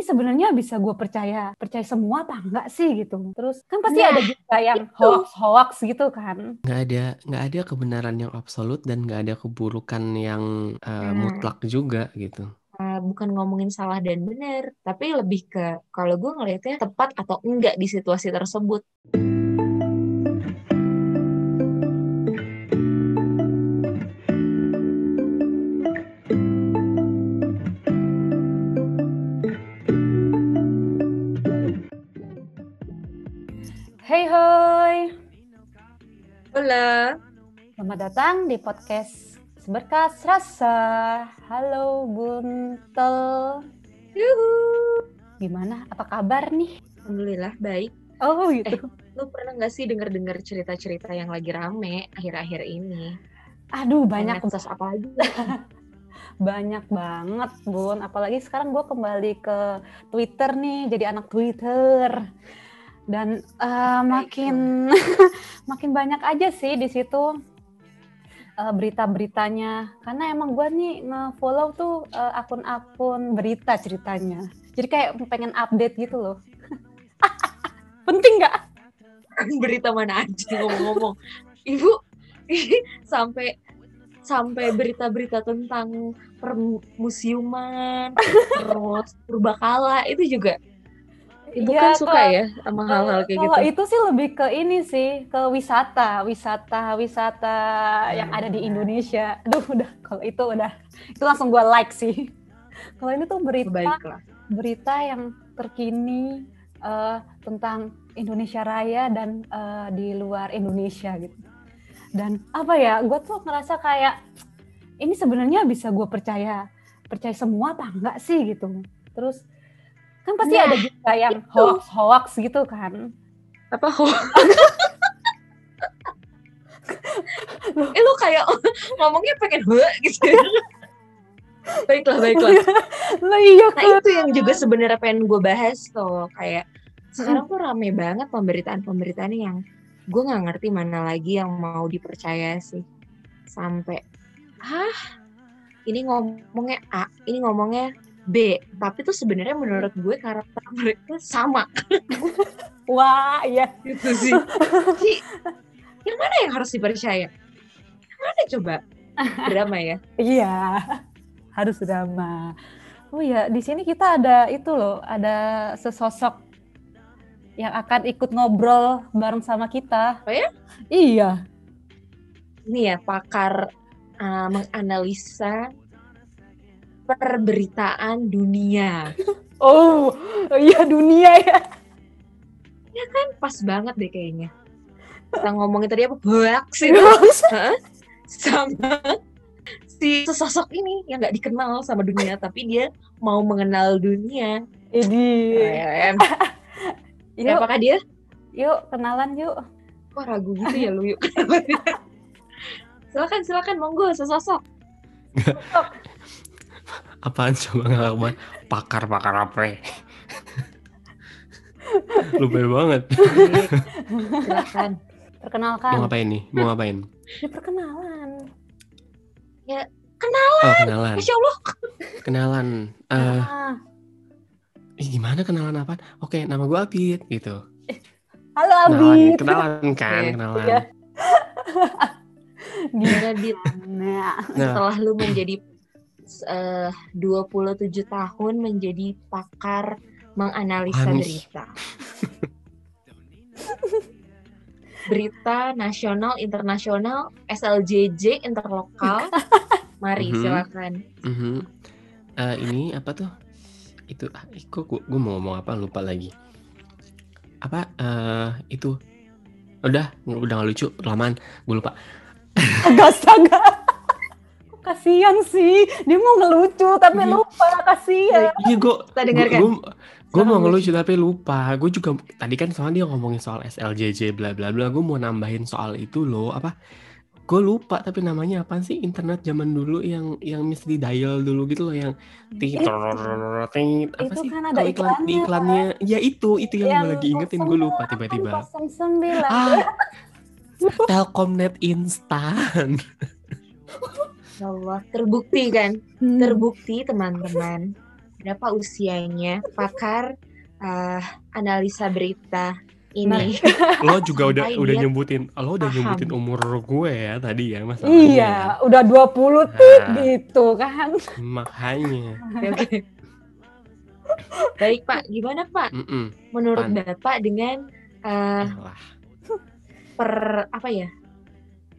ini sebenarnya bisa gue percaya percaya semua apa enggak sih gitu terus kan pasti Nah, ada juga yang itu. hoax hoax gitu kan nggak ada nggak ada kebenaran yang absolut dan nggak ada keburukan yang uh, Nah. mutlak juga gitu Uh, bukan ngomongin salah dan benar, tapi lebih ke kalau gue ngelihatnya tepat atau enggak di situasi tersebut. Hola. selamat datang di podcast seberkas rasa halo buntel Yuhu. gimana apa kabar nih Alhamdulillah baik. oh gitu Lu pernah nggak sih denger-dengar cerita-cerita yang lagi rame akhir-akhir ini? aduh banyak Medsos apa aja? banyak banget bun apalagi sekarang gue kembali ke Twitter nih jadi anak Twitter dan eh, makin makin banyak aja sih di situ eh, berita-beritanya karena emang gue nih nge-follow tuh eh, akun-akun berita ceritanya jadi kayak pengen update gitu loh penting nggak berita mana aja ngomong-ngomong. Ibu sampai sampai berita-berita tentang permusiuman, terus purbakala itu juga. Ibu Iya, kan suka kalau- ya sama hal-hal kayak Kalau gitu. itu sih lebih ke ini sih, ke wisata, wisata, wisata yang ada di Hmm. Indonesia. Aduh, udah kalau itu udah itu langsung gue like sih. Kalau ini tuh berita Baiklah. berita yang terkini eh, tentang Indonesia Raya dan eh, di luar Indonesia gitu. Dan apa ya, gue tuh ngerasa kayak ini sebenarnya bisa gue percaya percaya semua apa enggak sih gitu. Terus kan pasti Nah, ada juga yang itu. hoax hoax gitu kan. Apa ho? eh lu kayak ngomongnya pengen gue gitu. baiklah, baiklah. Lah iya Nah kan. itu yang juga sebenarnya pengen gue bahas tuh kayak sekarang tuh rame banget pemberitaan-pemberitaan yang gue nggak ngerti mana lagi yang mau dipercaya sih sampai ah ini ngomongnya A ini ngomongnya B tapi tuh sebenarnya menurut gue karakter mereka sama Wah, iya. gitu sih Jadi, yang mana yang harus dipercaya yang mana coba drama ya Iya. Harus drama. Oh iya, di sini kita ada itu loh, ada sesosok yang akan ikut ngobrol bareng sama kita. Oh ya? Iya. ini ya pakar uh, menganalisa perberitaan dunia. Oh, iya dunia ya. kan? Pas banget deh kayaknya. Kita ngomongin tadi apa? Itu. Hah? sama si sesosok ini yang nggak dikenal sama dunia tapi dia mau mengenal dunia. Ini. ya, Yuk, apakah dia? Yuk kenalan yuk. kok ragu gitu ya lu? Yuk. Silakan silakan. Monggo sesosok apaan coba ngelakuin pakar-pakar apa ya? lupa banget silakan mau Perkenalkan. ngapain nih mau ngapain Ini perkenalan. oh kenalan masya allah kenalan eh Ah. ih, gimana kenalan apa oke nama gue Abid gitu Halo kenalan Abid. kenalan kan Iya. kenalan Iya. gimana dit Nah, nah setelah lu menjadi eh 27 tahun menjadi pakar menganalisa nih? berita. berita nasional, internasional, SLJJ, interlokal. Mari Mhm. silakan. mhm. Eh, ini apa tuh itu ah, ih, kok gue, gue mau ngomong apa lupa lagi apa eh itu udah udah gak lucu lamaan gue lupa. Kok Kasian sih, dia mau ngelucu tapi Iya. lupa. Kasian. iya gue Kita dengarkan. gue gue mau ngelucu tapi lupa. Gue juga tadi kan soalnya dia ngomongin soal SLJJ bla bla bla. Gue mau nambahin soal itu loh. Apa? Gue lupa tapi namanya apa sih? Internet zaman dulu yang yang mesti dial dulu gitu loh yang ting Itu- ting apa itu sih? kan ada iklan di iklannya. Ya itu itu yang, gue lagi ingetin. Gue lupa tiba-tiba. 09. ah Telkomnet instan Ya Allah, terbukti kan? Hmm. Terbukti teman-teman berapa usianya pakar uh, analisa berita ini. lo juga udah Sampai udah nyebutin, lo udah paham. nyebutin umur gue ya tadi ya masalahnya. Iya, udah 20 tit Nah. gitu kan. Makanya. Oke. Baik Pak, gimana Pak? Mm-mm. Menurut Pan. Bapak dengan uh, Alah. per apa ya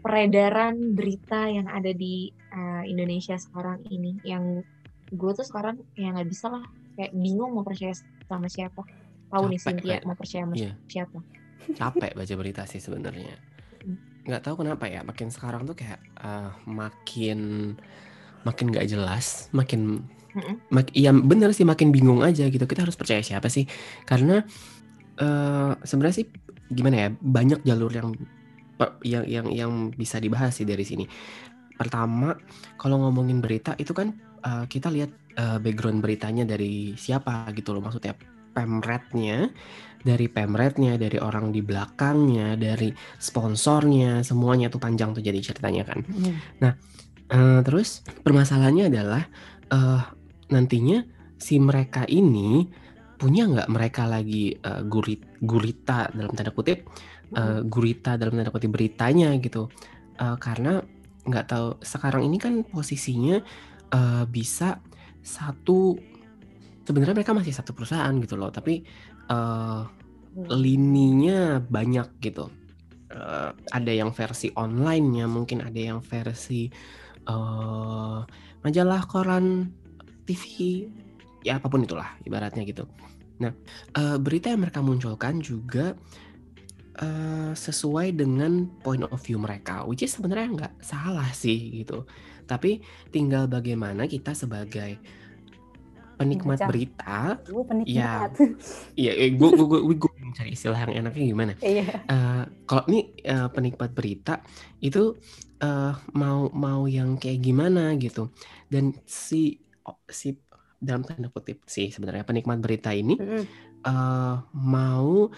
peredaran berita yang ada di uh, Indonesia sekarang ini, yang gue tuh sekarang ya nggak bisa lah, kayak bingung mau percaya sama siapa. Tahu nih Cynthia kayak- mau percaya sama Iya. siapa? capek baca berita sih sebenarnya Hmm. nggak tahu kenapa ya makin sekarang tuh kayak eh, makin makin nggak jelas makin Mm-mm. mak iya bener sih makin bingung aja gitu kita harus percaya siapa sih karena eh sebenarnya sih gimana ya banyak jalur yang yang yang yang bisa dibahas sih dari sini. Pertama kalau ngomongin berita itu kan eh, kita lihat eh, background beritanya dari siapa gitu loh. Maksudnya pemretnya dari pemretnya dari orang di belakangnya dari sponsornya semuanya tuh panjang tuh jadi ceritanya kan. Eh, terus permasalahannya adalah eh nantinya si mereka ini punya nggak mereka lagi eh, gurit gurita dalam tanda kutip eh, gurita dalam tanda kutip beritanya gitu. Eh, karena nggak tahu sekarang ini kan posisinya eh, bisa satu sebenarnya mereka masih satu perusahaan gitu loh tapi eh, lininya banyak gitu. Eh, ada yang versi online-nya mungkin ada yang versi eh majalah koran TV ya apa pun itulah ibaratnya gitu. Nah eh, berita yang mereka munculkan juga eh, sesuai dengan point of view mereka which is sebenarnya nggak salah sih gitu tapi tinggal bagaimana kita sebagai penikmat Baca. berita Gue penikmat. Iya, gue gue gue gue mencari istilah yang enaknya gimana. Iya. Eh, kalau ini eh, penikmat berita itu eh, mau mau yang kayak gimana gitu. Dan si oh, si dalam tanda kutip sih sebenarnya penikmat berita ini Mm-mm. eh, mau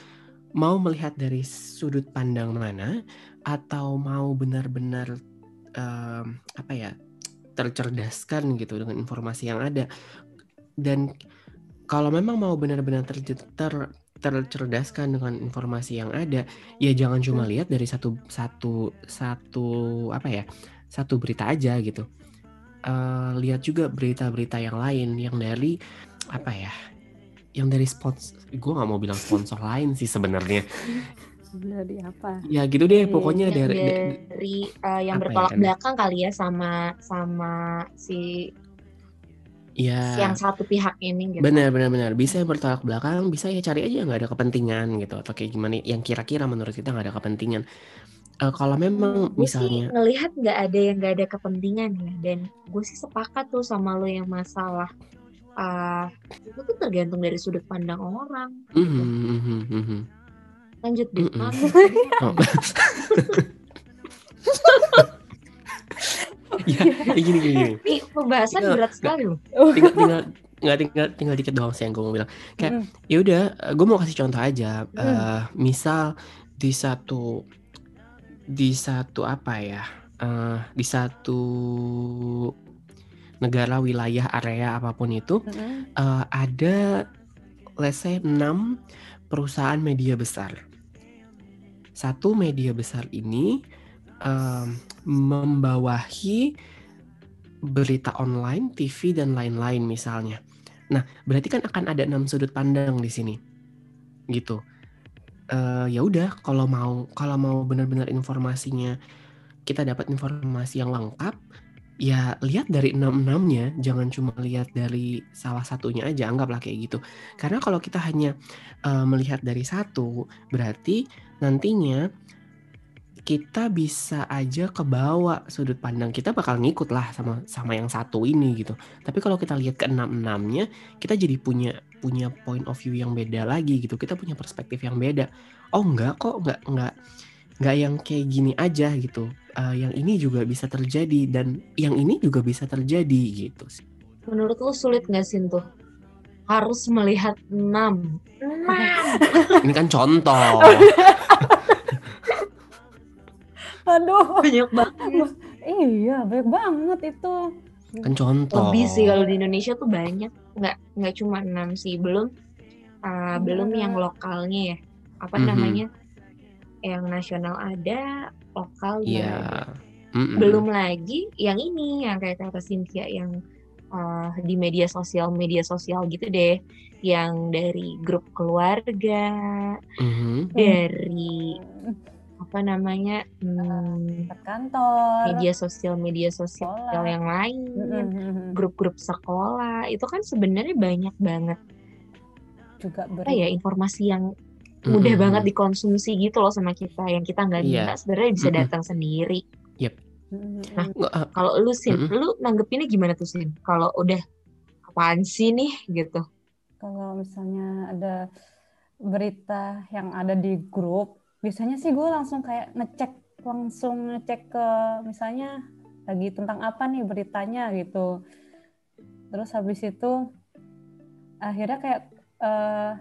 mau melihat dari sudut pandang mana atau mau benar-benar em, apa ya tercerdaskan gitu dengan informasi yang ada. Dan kalau memang mau benar-benar ter- ter- tercerdaskan dengan informasi yang ada ya jangan cuma lihat dari satu satu satu apa ya satu berita aja gitu. Eh, lihat juga berita-berita yang lain yang dari apa ya yang dari sponsor gue nggak mau bilang sponsor lain sih sebenarnya Dari apa? ya gitu deh Iya, pokoknya Yang dari, dari uh, yang ya, bertolak kan? belakang kali ya sama sama si ya yang satu pihak ini gitu. benar benar benar bisa yang bertolak belakang bisa ya cari aja yang nggak ada kepentingan gitu atau kayak gimana yang kira-kira menurut kita nggak ada kepentingan Eh, kalau memang gue sih misalnya ngelihat nggak ada yang nggak ada kepentingan ya dan gue sih sepakat tuh sama lo yang masalah uh, itu tuh tergantung dari sudut pandang orang. Mhm, mhm, mhm. Lanjut deh. Mm-mm. Maaf. Oh. ya, ya gini gini, gini. Ini pembahasan Nggak, berat sekali loh. tinggal tinggal nggak tinggal tinggal dikit doang sih yang gue mau bilang kayak Mm. ya udah gue mau kasih contoh aja Mm. Eh, misal di satu di satu apa ya eh, di satu negara wilayah area apa pun itu Mm-mm. eh, ada let's say 6 perusahaan media besar satu media besar ini em, membawahi berita online, TV dan lain-lain misalnya. Nah, berarti kan akan ada enam sudut pandang di sini, gitu. Eh ya udah, kalau mau kalau mau benar-benar informasinya kita dapat informasi yang lengkap, ya lihat dari enam-enamnya, jangan cuma lihat dari salah satunya aja, anggaplah kayak gitu. Karena kalau kita hanya eh, melihat dari satu, berarti nantinya kita bisa aja kebawa sudut pandang kita bakal ngikut lah sama sama yang satu ini gitu. Tapi kalau kita lihat ke enam-enamnya, kita jadi punya punya point of view yang beda lagi gitu. Kita punya perspektif yang beda. Oh enggak kok, enggak enggak enggak yang kayak gini aja gitu. Eh, yang ini juga bisa terjadi dan yang ini juga bisa terjadi gitu. Menurut lo sulit nggak sih tuh? Harus melihat enam. Enam. Ini kan contoh. Aduh. Banyak banget. Iya, banyak banget itu. Kan contoh. Lebih sih kalau di Indonesia tuh banyak. nggak nggak cuma enam sih belum uh, belum Hmm. yang lokalnya ya apa Mhm. namanya yang nasional ada lokal juga Iya. ada. Mm-mm. belum lagi yang ini yang kayak kata Cynthia yang uh, di media sosial media sosial gitu deh yang dari grup keluarga Mhm. dari apa namanya hmm, kantor. media sosial media sosial Sekolah. yang lain Mm-mm. grup-grup sekolah itu kan sebenarnya banyak banget juga apa beri ya informasi yang mudah Mm-mm. banget dikonsumsi gitu loh sama kita yang kita nggak Iya. minta sebenarnya bisa Mm-mm. datang sendiri Mm-mm. Nah, ah, kalau lu sin Mm-mm. lu nanggepinnya gimana tuh sin kalau udah apaan sih nih gitu kalau misalnya ada berita yang ada di grup, biasanya sih gue langsung kayak ngecek, langsung ngecek ke misalnya lagi tentang apa nih beritanya gitu. Terus habis itu akhirnya kayak eh,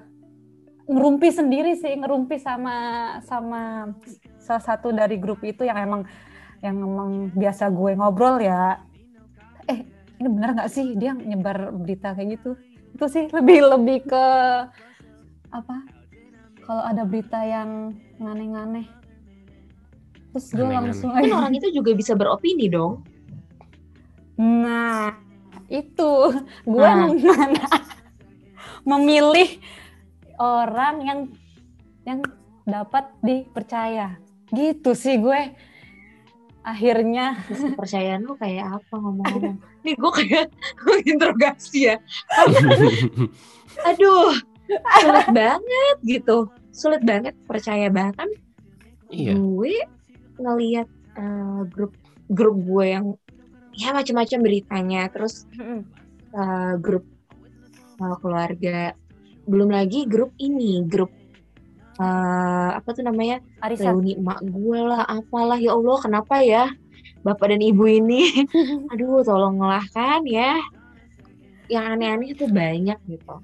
ngerumpi sendiri sih, ngerumpi sama sama salah satu dari grup itu yang emang yang emang biasa gue ngobrol ya. Eh, ini benar nggak sih? Dia nyebar berita kayak gitu? itu sih lebih lebih ke apa? Kalau ada berita yang aneh-aneh terus gue langsung kan orang itu juga bisa beropini dong. Nah itu. Gue Nah. mana? Memilih orang yang yang dapat dipercaya. Gitu sih gue. Akhirnya. Kepercayaan lu kayak apa ngomong-ngomong nih gue kayak interogasi ya. Aduh sulit banget gitu. Sulit banget percaya bahkan iya. gue ngelihat eh, grup grup gue yang ya macam-macam beritanya. Terus eh, grup eh, keluarga belum lagi grup ini grup eh, apa tuh namanya arisan. reuni emak gue lah apalah ya Allah kenapa ya bapak dan ibu ini? Aduh tolonglah kan ya. Yang aneh-aneh itu banyak gitu.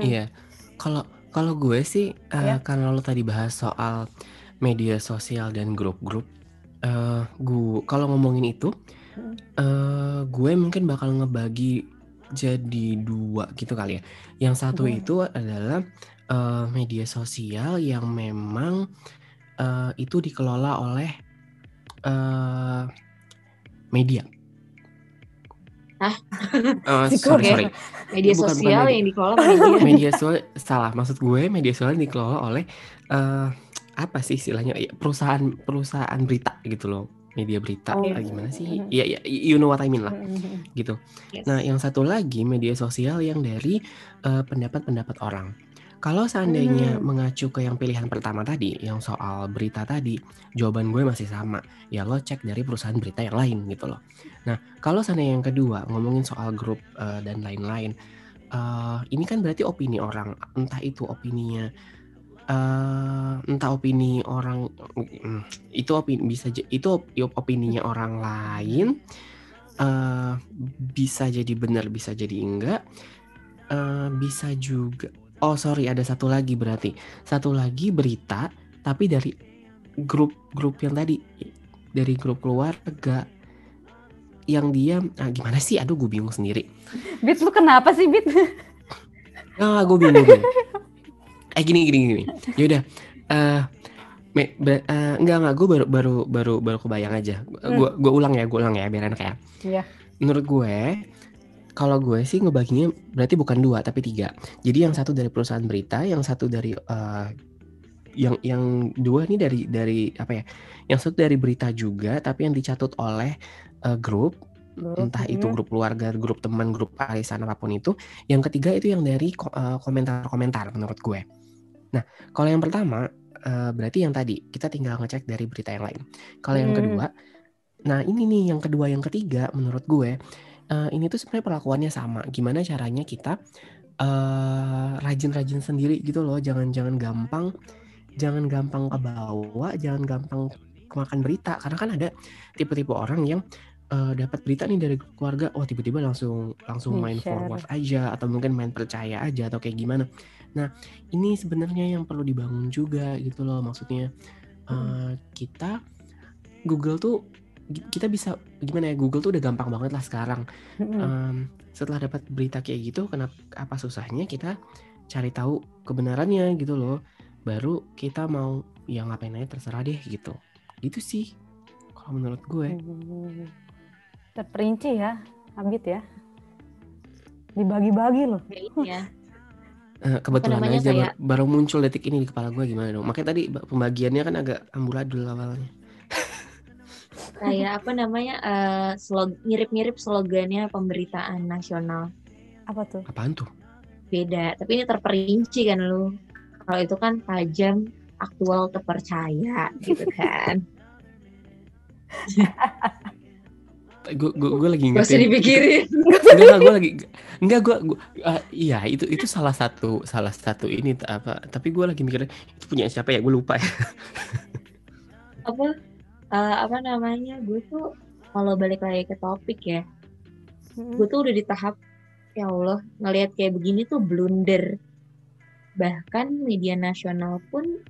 Iya. Kalau kalau gue sih eh, Ya. karena lo tadi bahas soal media sosial dan grup-grup, eh gue kalau ngomongin itu, eh gue mungkin bakal ngebagi jadi dua gitu kali ya. Yang satu Hmm. itu adalah eh, media sosial yang memang eh, itu dikelola oleh eh media. Hah? Si sorry sorry. media Bukan- bukan sosial media. yang dikelola media media sosial salah maksud gue media sosial yang dikelola oleh eh apa sih istilahnya Ya, perusahaan perusahaan berita gitu loh media berita Oh. Gimana sih Mhm. ya ya you know what I mean lah gitu Yes. nah yang satu lagi media sosial yang dari eh, pendapat-pendapat orang kalau seandainya Hmm. mengacu ke yang pilihan pertama tadi yang soal berita tadi jawaban gue masih sama ya lo cek dari perusahaan berita yang lain gitu loh nah kalau seandainya yang kedua ngomongin soal grup eh, dan lain-lain eh, ini kan berarti opini orang entah itu opininya eh entah opini orang mm, itu opini bisa itu op- opininya orang lain eh bisa jadi benar bisa jadi enggak eh bisa juga oh sorry ada satu lagi berarti satu lagi berita tapi dari grup-grup yang tadi dari grup keluarga yang dia ah, gimana sih aduh gue bingung sendiri Bit lu kenapa sih Bit? Ah, gue bingung. eh gini gini gini. Yaudah. Eh me, ber- eh, enggak enggak gue baru baru baru baru kebayang aja. Gue gue ulang ya, gue ulang ya biar enak ya. Iya. Menurut gue kalau gue sih ngebaginya berarti bukan dua tapi tiga. Jadi yang satu dari perusahaan berita, yang satu dari eh, yang yang dua ini dari dari apa ya? Yang satu dari berita juga, tapi yang dicatut oleh eh, grup entah itu Hmm. grup keluarga, grup teman, grup arisan apa pun itu. Yang ketiga itu yang dari ko- komentar-komentar menurut gue. Nah, kalau yang pertama eh, berarti yang tadi kita tinggal ngecek dari berita yang lain. Kalau yang Hmm. kedua, nah ini nih yang kedua yang ketiga menurut gue eh, ini tuh sebenarnya perlakuannya sama. Gimana caranya kita eh, rajin-rajin sendiri gitu loh, jangan-jangan gampang, jangan gampang ke bawah, jangan gampang kemakan berita karena kan ada tipe-tipe orang yang eh, dapat berita nih dari keluarga, oh tiba-tiba langsung langsung main forward aja atau mungkin main percaya aja atau kayak gimana. Nah ini sebenarnya yang perlu dibangun juga gitu loh maksudnya eh, kita Google tuh kita bisa gimana ya Google tuh udah gampang banget lah sekarang. Em, setelah dapat berita kayak gitu, kenapa apa susahnya kita cari tahu kebenarannya gitu loh. Baru kita mau ya ngapain aja terserah deh gitu. Gitu sih. Kalau menurut gue. Hmm. Terperinci ya, Abid ya. Dibagi-bagi loh. Ya. Eh, kebetulan namanya, aja kayak- bar- baru muncul detik ini di kepala gue gimana dong. Makanya tadi ba- pembagiannya kan agak amburadul awalnya. Kayak apa namanya? eh, slog- mirip-mirip slogannya pemberitaan nasional. Apa tuh? Apaan tuh? Beda, tapi ini terperinci kan lu. Kalau itu kan tajam, aktual, terpercaya gitu kan. Gue gue gue lagi Gak usah ngerti. dipikirin. Enggak, enggak gue lagi enggak gue iya itu itu salah satu salah satu ini apa tapi gue lagi mikir itu punya siapa ya gue lupa ya. apa eh, apa namanya gue tuh kalau balik lagi ke topik ya Mm-mm. gue tuh udah di tahap ya Allah ngelihat kayak begini tuh blunder bahkan media nasional pun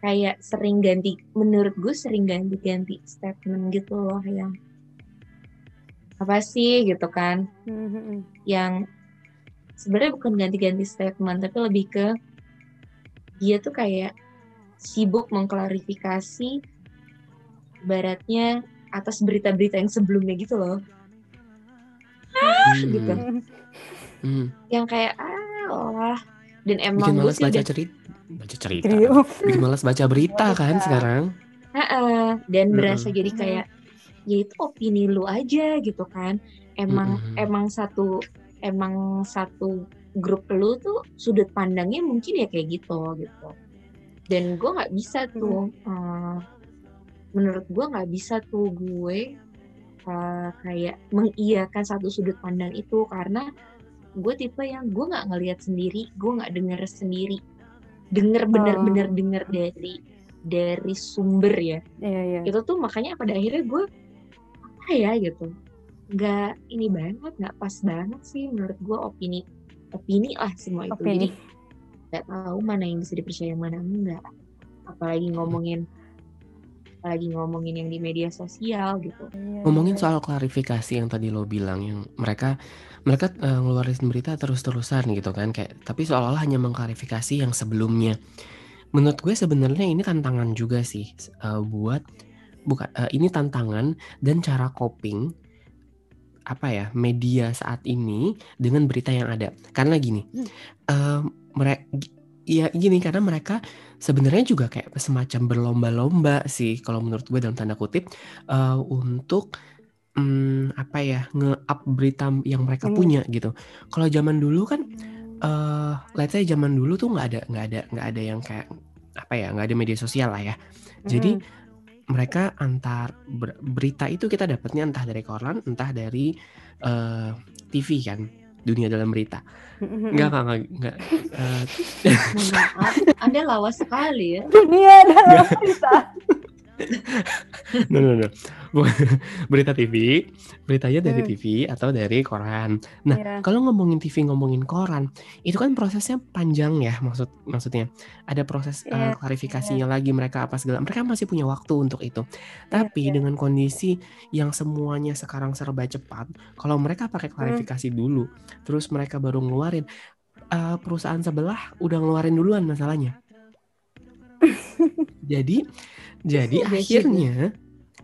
kayak sering ganti menurut gue sering ganti-ganti statement gitu loh yang apa sih gitu kan Mm-mm. yang sebenarnya bukan ganti-ganti statement tapi lebih ke dia tuh kayak sibuk mengklarifikasi baratnya atas berita-berita yang sebelumnya gitu loh Hmm, gitu. hmm. yang kayak ah lah dan Bikin emang gue malas sih baca cerita baca cerita. Bikin malas baca berita kan Baca. sekarang. "Ah-ah," dan berasa jadi kayak ya itu opini lu aja gitu kan emang Mm-mm. emang satu emang satu grup lu tuh sudut pandangnya mungkin ya kayak gitu gitu dan gue nggak bisa tuh eh, menurut gue nggak bisa tuh gue eh, kayak mengiyakan satu sudut pandang itu karena gue tipe yang gue nggak ngelihat sendiri gue nggak denger sendiri denger bener-bener Oh. denger dari dari sumber ya Iya, iya. itu tuh makanya pada akhirnya gue apa ya gitu. Nggak ini banget nggak pas banget sih menurut gue opini opini lah semua itu. Opini. jadi nggak tahu mana yang bisa dipercaya mana enggak. Apalagi ngomongin apalagi ngomongin yang di media sosial gitu. Iya, Ngomongin soal klarifikasi yang tadi lo bilang yang mereka mereka eh, ngeluarin berita terus-terusan gitu kan. Kayak tapi seolah-olah hanya mengklarifikasi yang sebelumnya. Menurut gue sebenarnya ini tantangan juga sih eh, buat bukan eh, ini tantangan dan cara coping apa ya media saat ini dengan berita yang ada. Karena gini, mereka ya gini karena mereka sebenarnya juga kayak semacam berlomba-lomba sih kalau menurut gue dalam tanda kutip eh, untuk mm, apa ya nge-up berita yang mereka Hmm. punya gitu. Kalau zaman dulu kan eh let's say zaman dulu tuh nggak ada nggak ada nggak ada yang kayak apa ya nggak ada media sosial lah ya. Jadi Mm-mm. Mereka antar ber- berita itu kita dapatnya entah dari koran, entah dari eh, TV kan, dunia dalam berita. Mm-mm. Enggak enggak enggak, enggak, eh, Mohon maaf anda lawas sekali ya dunia dalam berita. no no no. Berita TV, beritanya dari Hmm. TV atau dari koran. Nah, Iya. kalau ngomongin TV, ngomongin koran, itu kan prosesnya panjang ya maksud maksudnya. Ada proses eh, Iya, klarifikasinya lagi mereka apa segala. Mereka masih punya waktu untuk itu. Tapi iya. dengan kondisi yang semuanya sekarang serba cepat, kalau mereka pakai klarifikasi dulu, terus mereka baru ngeluarin eh, perusahaan sebelah udah ngeluarin duluan masalahnya. jadi jadi akhirnya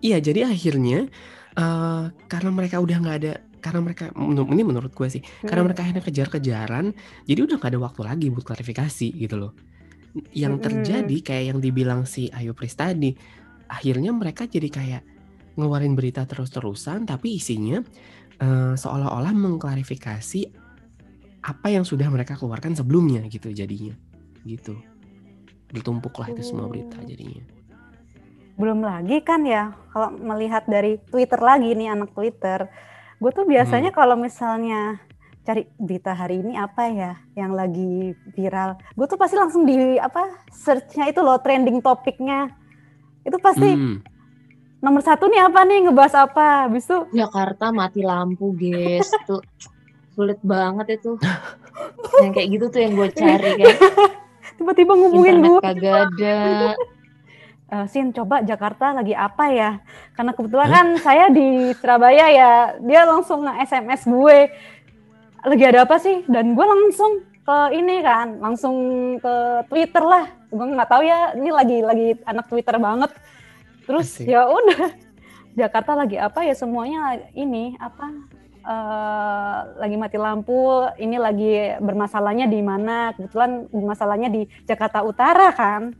iya jadi akhirnya eh, karena mereka udah nggak ada karena mereka ini menurut gue sih karena Mm. mereka akhirnya kejar-kejaran jadi udah nggak ada waktu lagi buat klarifikasi gitu loh yang Mm-mm. terjadi kayak yang dibilang si Ayu Pris tadi akhirnya mereka jadi kayak ngeluarin berita terus-terusan tapi isinya eh, seolah-olah mengklarifikasi apa yang sudah mereka keluarkan sebelumnya gitu jadinya gitu ditumpuk lah itu semua berita Oh. jadinya Belum lagi kan ya kalau melihat dari Twitter lagi nih anak Twitter. Gue tuh biasanya kalau misalnya cari berita hari ini apa ya yang lagi viral. Gue tuh pasti langsung di apa searchnya itu loh trending topiknya. Itu pasti Hmm. nomor satu nih apa nih ngebahas apa. Habis itu Jakarta mati lampu guys tuh sulit banget itu yang kayak gitu tuh yang gue cari kan tiba-tiba internet gue. kagak ada e, Sin coba Jakarta lagi apa ya? Karena kebetulan kan saya di Surabaya ya, dia langsung nge-SMS gue lagi ada apa sih? Dan gue langsung ke ini kan, langsung ke Twitter lah. Gue nggak tahu ya, ini lagi lagi anak Twitter banget. Terus ya udah Jakarta lagi apa ya semuanya ini apa eh, lagi mati lampu, ini lagi bermasalahnya di mana? Kebetulan masalahnya di Jakarta Utara kan.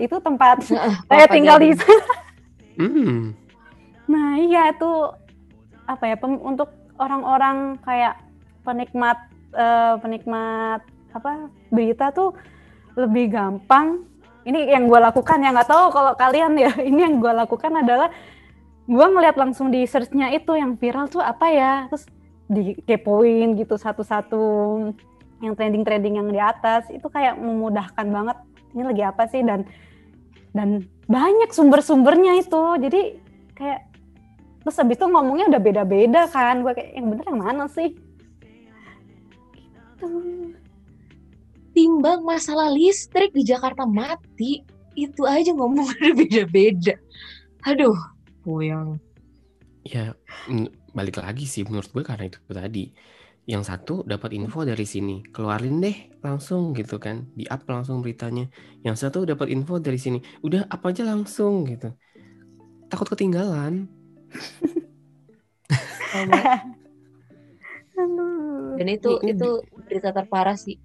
Itu tempat saya tinggal di sana. Hmm. Nah, iya itu apa ya pem- untuk orang-orang kayak penikmat eh, penikmat apa berita tuh lebih gampang. Ini yang gue lakukan ya nggak tahu kalau kalian ya. Ini yang gue lakukan adalah gue ngeliat langsung di searchnya itu yang viral tuh apa ya, terus dikepoin gitu satu-satu yang trending-trending yang di atas itu kayak memudahkan banget. Ini lagi apa sih dan dan banyak sumber-sumbernya itu. Jadi kayak terus habis itu ngomongnya udah beda-beda kan gue kayak yang bener yang mana sih gitu. timbang masalah listrik di Jakarta mati itu aja ngomongnya beda-beda aduh puyeng Ya, balik lagi sih menurut gue karena itu tadi. Yang satu dapat info dari sini, keluarin deh langsung gitu kan, di up langsung beritanya. Yang satu dapat info dari sini, udah apa aja langsung gitu. Takut ketinggalan. Dan itu itu berita terparah sih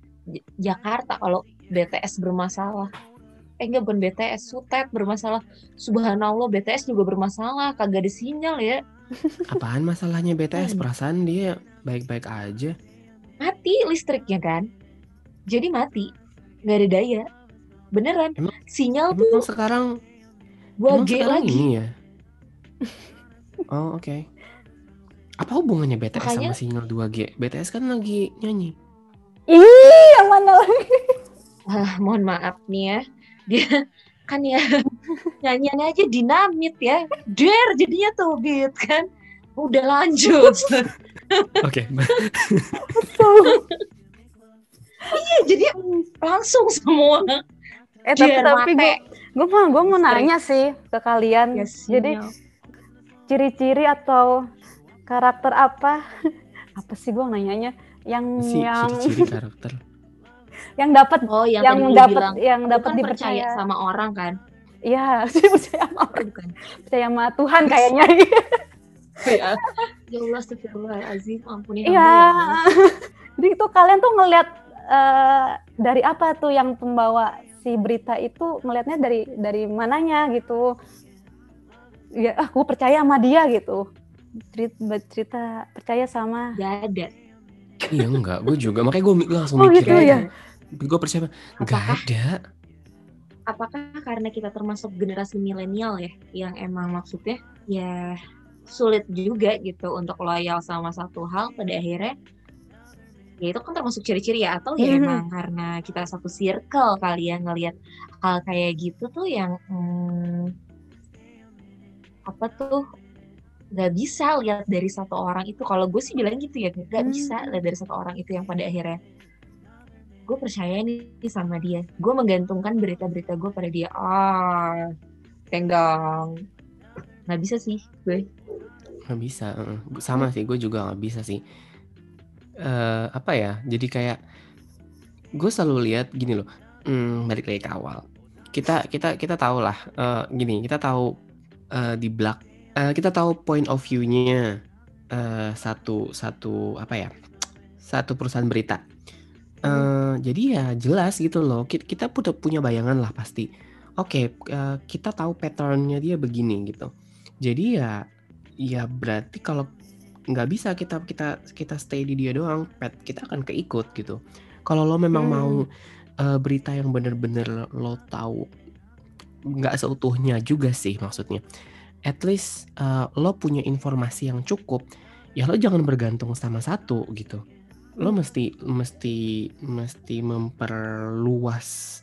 Jakarta kalau BTS bermasalah eh enggak bukan BTS Sutet bermasalah Subhanallah BTS juga bermasalah kagak ada sinyal ya Apaan masalahnya BTS? Perasaan dia baik-baik aja. mati listriknya kan jadi mati nggak ada daya beneran Emang- sinyal tuh Emang sekarang, emang 2G sekarang lagi ini ya? Oh oke. Apa hubungannya BTS Makanya- sama sinyal 2G? BTS kan lagi nyanyi. Ih, yang mana lagi? Ah, mohon maaf nih ya dia kan ya nyanyiannya aja dinamit ya der jadinya tuh beat kan udah lanjut Oke, Iya, jadi langsung semua Eh tapi tapi gue gue mau gue mau nanya sih ke kalian. Ya, Jadi sinyal. ciri-ciri atau karakter apa? apa sih gue nanyanya? Yang sih yang ciri-ciri karakter. yang dapat oh yang, yang dapat yang dapat kan percaya dipercaya. sama orang kan Iya, sih percaya sama Oh, orang, bukan percaya sama Tuhan kayaknya. Ya ya Allah astagfirullahaladzim ampuni Iya. ya. Jadi itu kalian tuh ngelihat eh, dari apa tuh yang pembawa si berita itu ngelihatnya dari dari mananya gitu. Ya, ah, gue percaya sama dia gitu. Cerita, cerita percaya sama. Gak ada Iya enggak, gue juga. Makanya gue langsung Oh, mikir gitu aja. ya? Gue percaya, enggak ada. apakah karena kita termasuk generasi milenial ya yang emang maksudnya ya sulit juga gitu untuk loyal sama satu hal pada akhirnya ya itu kan termasuk ciri-ciri ya atau ya Mhm. emang karena kita satu circle kali ya ngelihat hal kayak gitu tuh yang hmm, apa tuh nggak bisa lihat dari satu orang itu. Kalau gue sih bilang gitu ya nggak Hmm. bisa lihat dari satu orang itu yang pada akhirnya. Gue percaya nih sama dia. Gue menggantungkan berita-berita gue pada dia. Ah tenggang nggak bisa sih gue Nggak bisa. Sama sih, gue juga nggak bisa sih. eh apa ya? Jadi kayak gue selalu lihat gini loh. Hmm, balik lagi ke awal. Kita kita kita tahu lah. eh, gini, kita tahu eh, di belak. eh, kita tahu point of view-nya eh, satu satu apa ya? Satu perusahaan berita. Eh, jadi ya jelas gitu loh. Kita, kita punya bayangan lah pasti. Oke, eh, kita tahu patternnya dia begini gitu. Jadi ya, ya berarti kalau nggak bisa kita kita kita stay di dia doang, pet kita akan keikut gitu. Kalau lo memang Hmm. mau eh, berita yang bener-bener lo tahu nggak seutuhnya juga sih maksudnya. At least eh, lo punya informasi yang cukup, ya lo jangan bergantung sama satu gitu. Lo mesti mesti mesti memperluas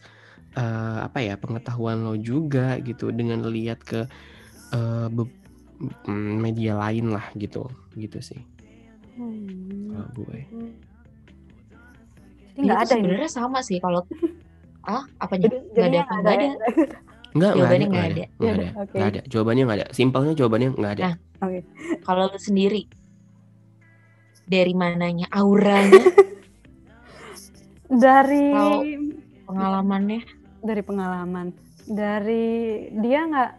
eh, apa ya pengetahuan lo juga gitu dengan lihat ke be- mm, media lain lah gitu gitu sih Hmm. kalau gue. Jadi nggak Itu ada ya? sebenarnya sama sih kalau ah apanya Jadi nggak ada nggak nggak ada Enggak, enggak ada, Jawabannya enggak nggak ada, enggak Nggak ada, enggak ada. Jawabannya enggak ada. Simpelnya jawabannya enggak ada. Nah. Oke. Kalau lu sendiri dari mananya auranya Dari pengalamannya dari pengalaman. Dari dia nggak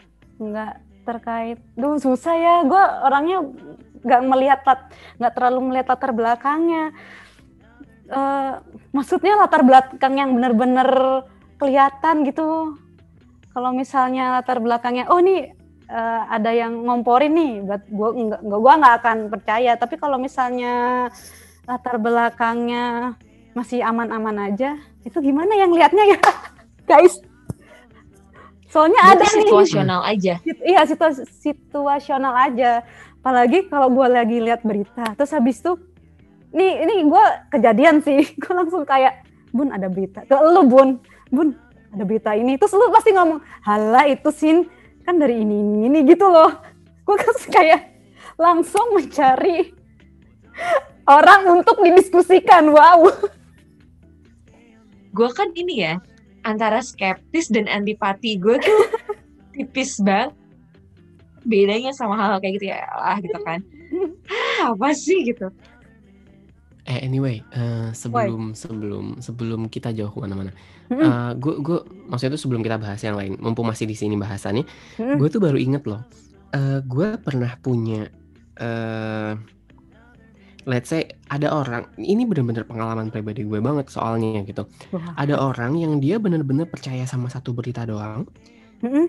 nggak terkait. Duh susah ya. Gue orangnya nggak melihat nggak terlalu melihat latar belakangnya. Eh, maksudnya latar belakang yang benar-benar kelihatan gitu. Kalau misalnya latar belakangnya, oh nih eh, ada yang ngomporin nih, buat gue nggak gua nggak akan percaya. Tapi kalau misalnya latar belakangnya masih aman-aman aja, itu gimana yang lihatnya ya, guys? Soalnya ada berarti nih, situasional aja. Iya situa- situasional aja. Apalagi kalau gue lagi lihat berita, terus habis itu, nih ini gue kejadian sih, gue langsung kayak, bun ada berita, ke lu bun, bun ada berita ini, terus lu pasti ngomong, halah itu sin kan dari ini ini, ini gitu loh. Gue kan kayak langsung mencari orang untuk didiskusikan, wow. Gue kan ini ya antara skeptis dan antipati. Gue tuh tipis banget bedanya sama hal kayak gitu ya lah gitu kan. Apa sih gitu? Eh anyway, eh, sebelum sebelum sebelum kita jauh ke mana-mana, Mm-mm. gue gue maksudnya itu sebelum kita bahas yang lain, mumpung masih di sini bahasannya, Mm-mm. gue tuh baru inget loh, eh gue pernah punya, eh let's say ada orang, ini bener-bener pengalaman pribadi gue banget soalnya gitu, Wah. ada orang yang dia bener-bener percaya sama satu berita doang, Mm-mm.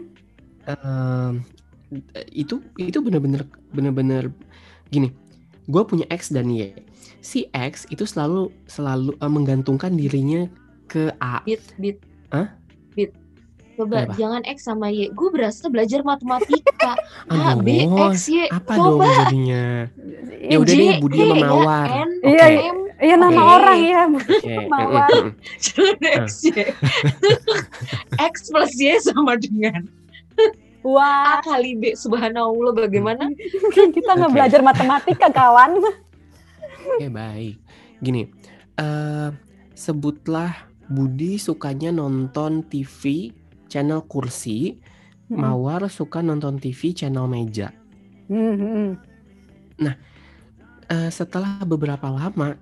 Em, itu itu bener-bener bener-bener gini gue punya X dan Y si X itu selalu selalu eh, menggantungkan dirinya ke A Bit bit. Hah? Coba Kenapa? jangan X sama Y. Gue berasa belajar matematika. A, B, Aduh, X, Y. apa dong Coba. jadinya ya udah deh Budi E, sama ya, Mawar N, Iya. Iya nama orang ya. Oke, Mawar. Jangan X, Y. X plus Y sama dengan Wah, A kali B. Subhanallah bagaimana? kita nggak belajar matematika kawan. Oke baik gini eh sebutlah Budi sukanya nonton TV channel kursi Mawar suka nonton TV channel meja Hmm, hmm. Eh, setelah beberapa lama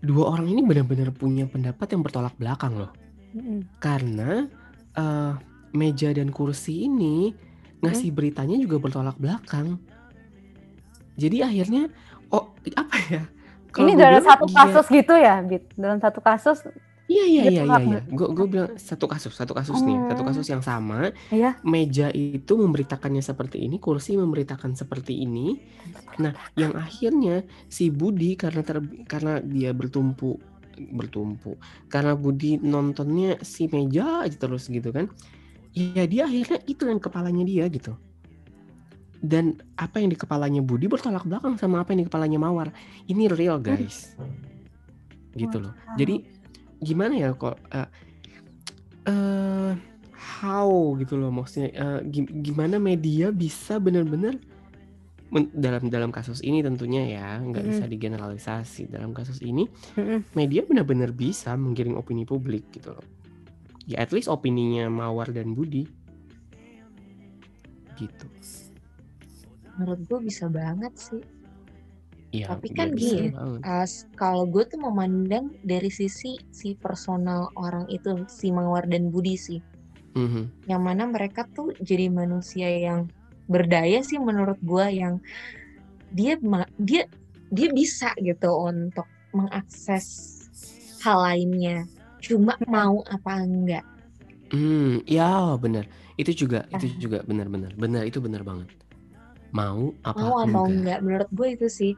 dua orang ini benar-benar punya pendapat yang bertolak belakang loh Hmm. karena eh, meja dan kursi ini ngasih beritanya juga bertolak belakang jadi akhirnya oh apa ya Kalau Ini dalam satu iya. kasus gitu ya, Bit? Dalam satu kasus, iya iya iya iya tolak iya gue gue bilang satu kasus satu kasus nih satu Hmm. kasus yang sama Iya. meja itu memberitakannya seperti ini kursi memberitakan seperti ini Nah, yang akhirnya si Budi karena ter- karena dia bertumpu bertumpu karena Budi nontonnya si meja aja terus gitu kan. Ya dia akhirnya itu yang kepalanya dia gitu. Dan apa yang di kepalanya Budi bertolak belakang sama apa yang di kepalanya Mawar. Ini real guys. Gitu loh. Jadi gimana ya kok eh eh, how gitu loh maksudnya gi- gimana media bisa benar-benar dalam dalam kasus ini tentunya ya nggak Mm. bisa digeneralisasi dalam kasus ini Mm-mm. media benar-benar bisa menggiring opini publik gitu loh ya at least opininya Mawar dan Budi gitu Menurut gue bisa banget sih. Ya Tapi biar kan bisa gini. As, kalau gue tuh memandang dari sisi si personal orang itu, si Mawar dan Budi sih. Mhm. Yang mana mereka tuh jadi manusia yang berdaya sih menurut gue yang dia dia dia bisa gitu untuk mengakses hal lainnya. Cuma mau apa enggak. Hmm, ya benar itu juga itu Ah. juga benar-benar benar itu benar banget mau apa mau apa enggak enggak menurut gue itu sih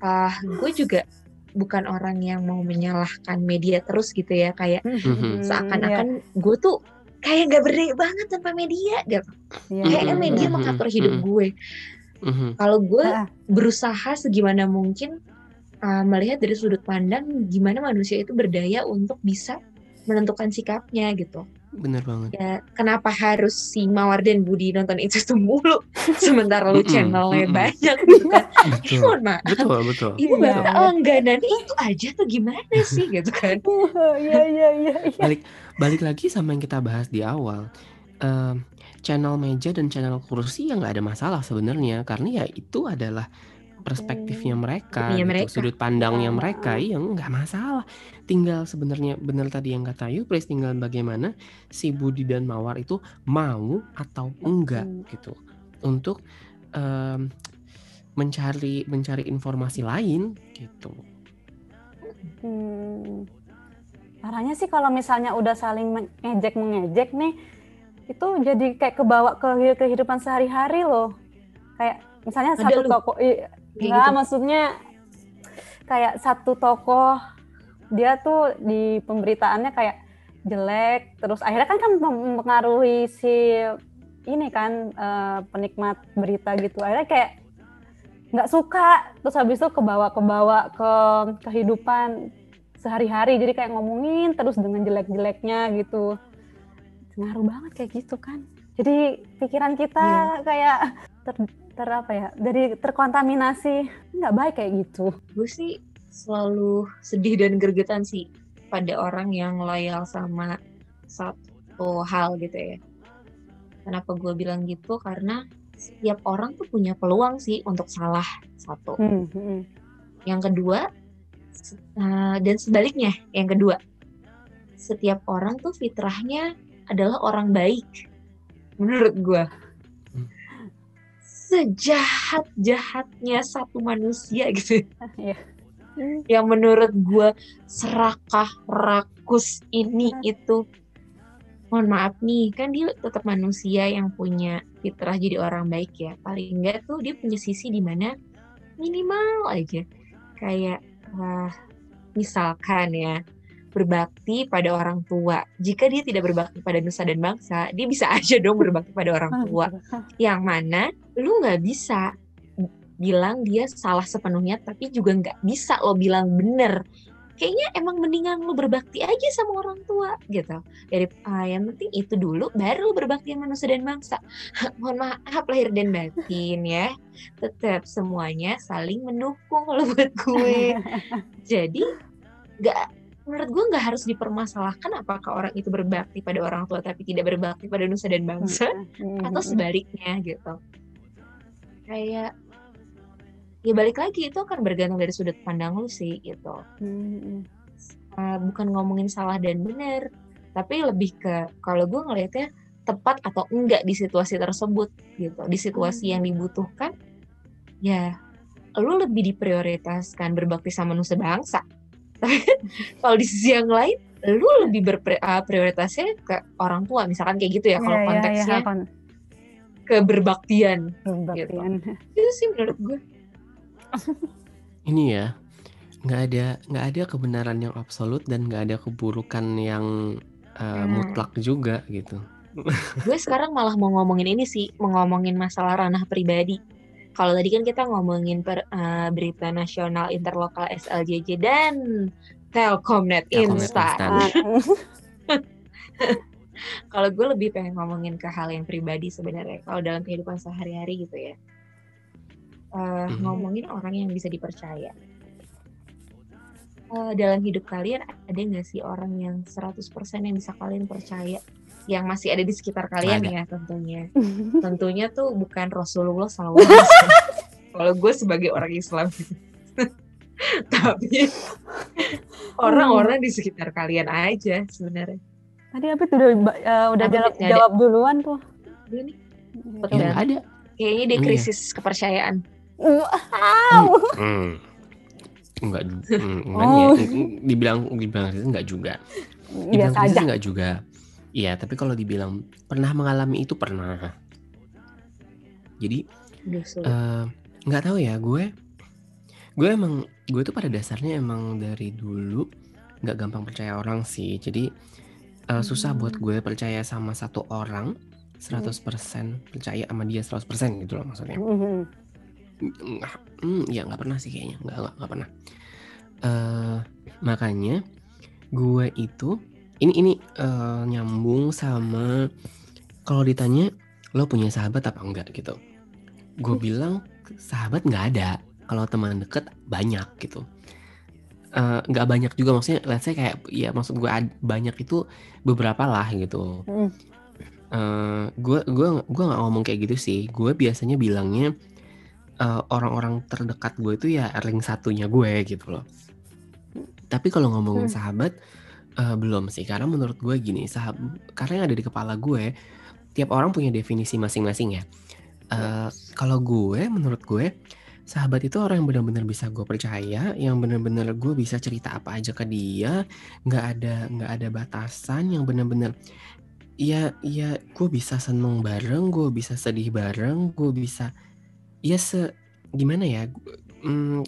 ah gue juga bukan orang yang mau menyalahkan media terus gitu ya kayak Mhm. seakan-akan gue tuh kayak gak berdaya banget tanpa media deh Iya, kayaknya Mhm, media mhm, mengatur hidup mhm. gue. Mhm. kalau gue Ah. berusaha segimana mungkin uh, melihat dari sudut pandang gimana manusia itu berdaya untuk bisa menentukan sikapnya gitu benar banget. Ya kenapa harus si Mawar dan Budi nonton itu tuh mulu? Sementara lu channelnya banyak gitu kan. Betul. mohon maaf. Betul betul. Ibu Iya, bapak iya. langganan itu aja tuh gimana sih gitu kan? Iya, iya, iya, iya. balik balik lagi sama yang kita bahas di awal. Em, channel meja dan channel kursi ya nggak ada masalah sebenarnya. Karena ya itu adalah perspektifnya mereka Opininya gitu, mereka. sudut pandangnya Ah, mereka iya nggak masalah. Tinggal sebenarnya benar tadi yang kata Yupres tinggal bagaimana si Budi dan Mawar itu mau atau enggak Hmm. gitu untuk em, mencari mencari informasi lain gitu. Hmm. Parahnya sih kalau misalnya udah saling mengejek mengejek nih, itu jadi kayak kebawa ke kehidupan sehari-hari loh. Kayak misalnya Ada satu lu? toko, Kayak enggak gitu. maksudnya kayak satu tokoh dia tuh di pemberitaannya kayak jelek, terus akhirnya kan kan mempengaruhi si ini kan eh, penikmat berita gitu. Akhirnya kayak nggak suka, terus habis itu kebawa kebawa ke kehidupan sehari-hari jadi kayak ngomongin terus dengan jelek-jeleknya gitu ngaruh banget kayak gitu kan jadi pikiran kita kayak ter, ter apa ya dari terkontaminasi nggak baik kayak gitu gue sih selalu sedih dan gergetan sih pada orang yang loyal sama satu hal gitu ya. Kenapa gue bilang gitu? Karena setiap orang tuh punya peluang sih untuk salah satu. Hmm, hmm. Yang kedua eh, dan sebaliknya, yang kedua setiap orang tuh fitrahnya adalah orang baik. Menurut gue. Sejahat jahatnya satu manusia gitu. Iya. yang menurut gue serakah rakus ini itu mohon maaf nih kan dia tetap manusia yang punya fitrah jadi orang baik ya. Paling enggak tuh dia punya sisi di mana minimal aja. Kayak wah, misalkan ya berbakti pada orang tua. Jika dia tidak berbakti pada nusa dan bangsa dia bisa aja dong berbakti pada orang tua. yang mana lu nggak bisa bilang dia salah sepenuhnya tapi juga nggak bisa lo bilang bener. Kayaknya emang mendingan lo berbakti aja sama orang tua gitu. Dari ah, yang penting itu dulu baru lo berbakti sama manusia dan bangsa. Mohon maaf lahir dan batin ya. Tetap semuanya saling mendukung kalau buat gue. Jadi nggak menurut gue nggak harus dipermasalahkan apakah orang itu berbakti pada orang tua tapi tidak berbakti pada nusa dan bangsa Hmm, atau sebaliknya gitu. Kayak ya balik lagi itu akan bergantung dari sudut pandang lu sih gitu. Hmm, Uh, bukan ngomongin salah dan benar tapi lebih ke kalau gue ngelihatnya tepat atau enggak di situasi tersebut gitu. Di situasi yang dibutuhkan ya lu lebih diprioritaskan berbakti sama nusa bangsa tapi kalau di sisi yang lain lu lebih berprioritasnya ke orang tua misalkan kayak gitu ya kalau Iya, iya, iya, konteksnya kon- keberbaktian kebaktian. itu sih menurut gue Ini ya nggak ada nggak ada kebenaran yang absolut dan nggak ada keburukan yang eh, Hmm. mutlak juga gitu. gue sekarang malah mau ngomongin ini sih mau ngomongin masalah ranah pribadi kalau tadi kan kita ngomongin per, eh, berita nasional interlokal SLJJ dan Telkomnet Telkomnet Instan Instan. Kalau gue lebih pengen ngomongin ke hal yang pribadi sebenarnya kalau dalam kehidupan sehari-hari gitu ya Eh, Mhm. ngomongin orang yang bisa dipercaya Eh, dalam hidup kalian ada nggak sih orang yang 100% yang bisa kalian percaya yang masih ada di sekitar kalian Ada. ya tentunya tentunya tuh bukan Rasulullah SAW kalau gue sebagai orang Islam tapi orang-orang di sekitar kalian aja sebenarnya Tadi Abid udah eh, udah Apa, jawab, jawab duluan tuh. Dia nih Ya nggak ada. kayaknya dia Iya. krisis kepercayaan Wow. Hmm. Enggak, ju- hmm, enggak Oh. ya. Dibilang dibilang itu enggak juga. Dibilang Biasa krisis aja. enggak juga. Iya, tapi kalau dibilang pernah mengalami itu pernah. Jadi eh, nggak tahu ya gue. Gue emang gue tuh pada dasarnya emang dari dulu nggak gampang percaya orang sih. Jadi eh, susah buat Hmm. gue percaya sama satu orang 100% percaya sama dia 100% gitu loh maksudnya. Mhm. Nggak, hmm, ya nggak pernah sih kayaknya, nggak nggak, nggak pernah. eh makanya gue itu ini ini eh, nyambung sama kalau ditanya lo punya sahabat apa enggak gitu. Gue bilang sahabat nggak ada, kalau teman deket banyak gitu. Eh, nggak banyak juga maksudnya, let's say kayak ya maksud gue banyak itu beberapa lah gitu. Gue gue gue nggak ngomong kayak gitu sih gue biasanya bilangnya eh, orang-orang terdekat gue itu ya ring satunya gue gitu loh tapi kalau ngomongin Hmm. Eh, belum sih karena menurut gue gini sahab karena yang ada di kepala gue tiap orang punya definisi masing-masing ya. Eh, kalau gue menurut gue sahabat itu orang yang benar-benar bisa gue percaya yang benar-benar gue bisa cerita apa aja ke dia nggak ada nggak ada batasan yang benar-benar ya ya gue bisa seneng bareng gue bisa sedih bareng gue bisa ya se gimana ya hmm,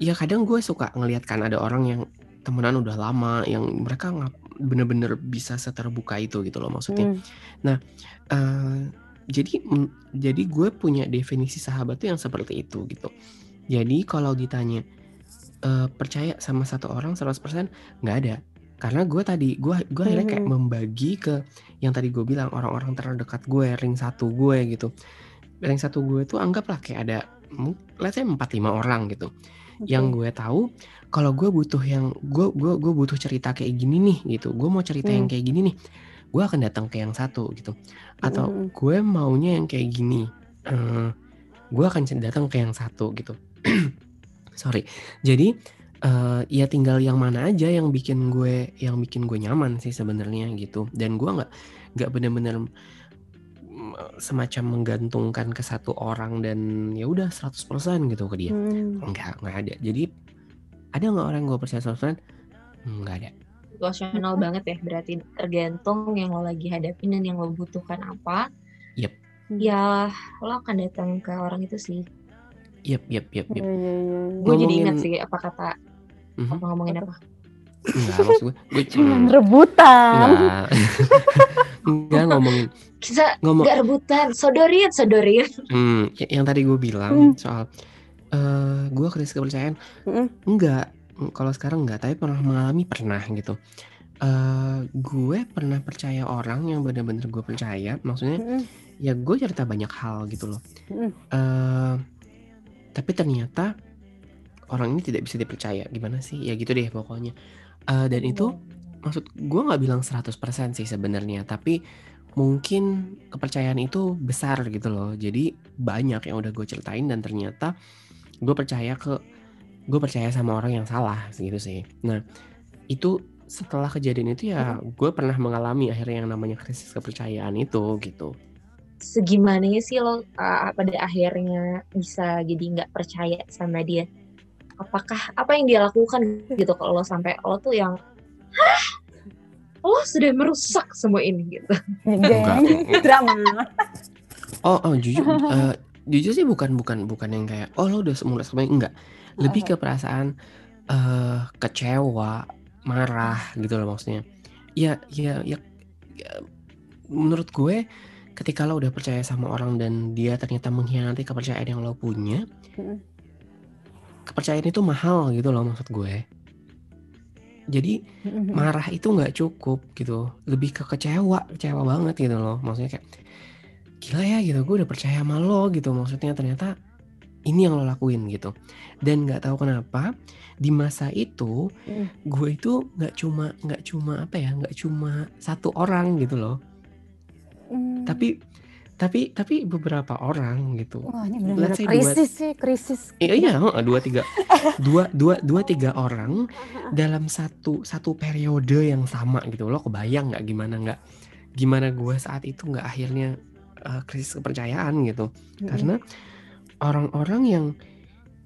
ya kadang gue suka ngeliat kan ada orang yang temenan udah lama yang mereka ngap bener-bener bisa seterbuka itu gitu loh maksudnya Hmm. eh jadi mm, jadi gue punya definisi sahabat tuh yang seperti itu gitu. Jadi kalau ditanya eh, percaya sama satu orang 100% nggak ada. Karena gue tadi gue gue akhirnya kayak membagi ke yang tadi gue bilang orang-orang terdekat gue, ring satu gue gitu. Ring satu gue tuh anggaplah kayak ada let's say 4 5 orang gitu. Yang Oke. gue tahu kalau gue butuh yang gue gue gue butuh cerita kayak gini nih gitu. Gue mau cerita yang Hmm. kayak gini nih. Gue akan datang ke yang satu gitu atau Mm-mm. gue maunya yang kayak gini eh gue akan datang ke yang satu gitu sorry jadi eh ya tinggal yang mana aja yang bikin gue yang bikin gue nyaman sih sebenarnya gitu dan gue nggak nggak bener-bener mm, semacam menggantungkan ke satu orang dan ya udah 100% gitu ke dia Hmm. nggak nggak ada jadi ada nggak orang yang gue percaya 100% Hmm, nggak ada situasional banget ya berarti tergantung yang lo lagi hadapin dan yang lo butuhkan apa Yep. ya lo akan datang ke orang itu sih yep yep yep Iya, yep iya, iya. gue jadi ingat sih apa kata Mhm. apa ngomongin Apa? apa nggak maksud gue gue Cuman hmm, rebutan. nggak nggak ngomongin kita ngomong nggak rebutan sodorin sodorin Hmm, y- yang tadi gue bilang Hmm. soal eh gue krisis kepercayaan. Mm-mm. enggak. Mm, kalau sekarang enggak tapi pernah mengalami pernah gitu. Eh gue pernah percaya orang yang benar-benar gue percaya maksudnya Mm-mm. ya gue cerita banyak hal gitu loh. Mm-mm. eh tapi ternyata orang ini tidak bisa dipercaya. Gimana sih? Ya gitu deh pokoknya. Eh dan itu maksud gue nggak bilang 100% sih sebenarnya tapi mungkin kepercayaan itu besar gitu loh. Jadi banyak yang udah gue ceritain dan ternyata gue percaya ke gue percaya sama orang yang salah gitu sih. Nah itu setelah kejadian itu ya gue pernah mengalami akhirnya yang namanya krisis kepercayaan itu gitu. Segimananya sih lo uh, pada akhirnya bisa jadi nggak percaya sama dia? Apakah apa yang dia lakukan gitu kalau lo sampai lo tuh yang hah? Lo sudah merusak semua ini gitu. Drama. oh oh jujur eh, jujur sih bukan bukan bukan yang kayak oh lo udah mulai semuanya. Enggak. Lebih ke perasaan eh kecewa marah gitu loh maksudnya. Ya ya ya ya, menurut gue ketika lo udah percaya sama orang dan dia ternyata mengkhianati kepercayaan yang lo punya kepercayaan itu mahal gitu loh maksud gue. Jadi marah itu nggak cukup gitu. Lebih ke kecewa kecewa banget gitu loh. Maksudnya kayak gila ya gitu gue udah percaya sama lo gitu maksudnya ternyata ini yang lo lakuin gitu dan nggak tahu kenapa di masa itu Mm. gue itu nggak cuma nggak cuma apa ya nggak cuma satu orang gitu loh Mm. tapi tapi tapi beberapa orang gitu Wah ini benar-benar say dua- krisis sih, krisis. Iya iya dua tiga dua dua dua tiga orang dalam satu satu periode yang sama gitu lo kebayang nggak gimana nggak gimana gue saat itu nggak akhirnya eh, krisis kepercayaan gitu. Mm-mm. karena orang-orang yang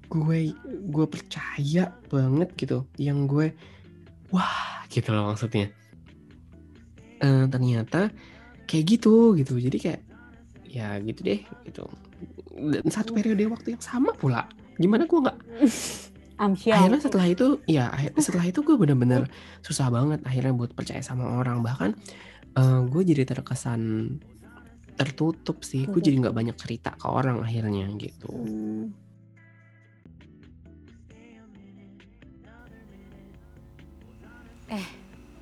gue gue percaya banget gitu yang gue wah gitu loh maksudnya. Eh, ternyata kayak gitu gitu. Jadi kayak ya gitu deh gitu. Dan satu periode waktu yang sama pula. Gimana gue nggak akhirnya setelah itu ya setelah itu gue bener-bener susah banget akhirnya buat percaya sama orang. Bahkan eh, gue jadi terkesan tertutup sih gue jadi nggak banyak cerita ke orang akhirnya gitu Hmm.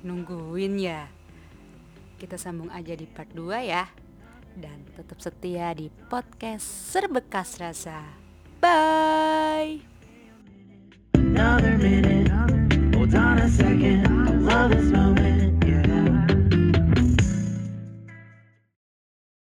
Nungguin ya. Kita sambung aja di part 2 ya. Dan tetap setia di podcast Serbekas Rasa. Bye. Another minute, hold on a second.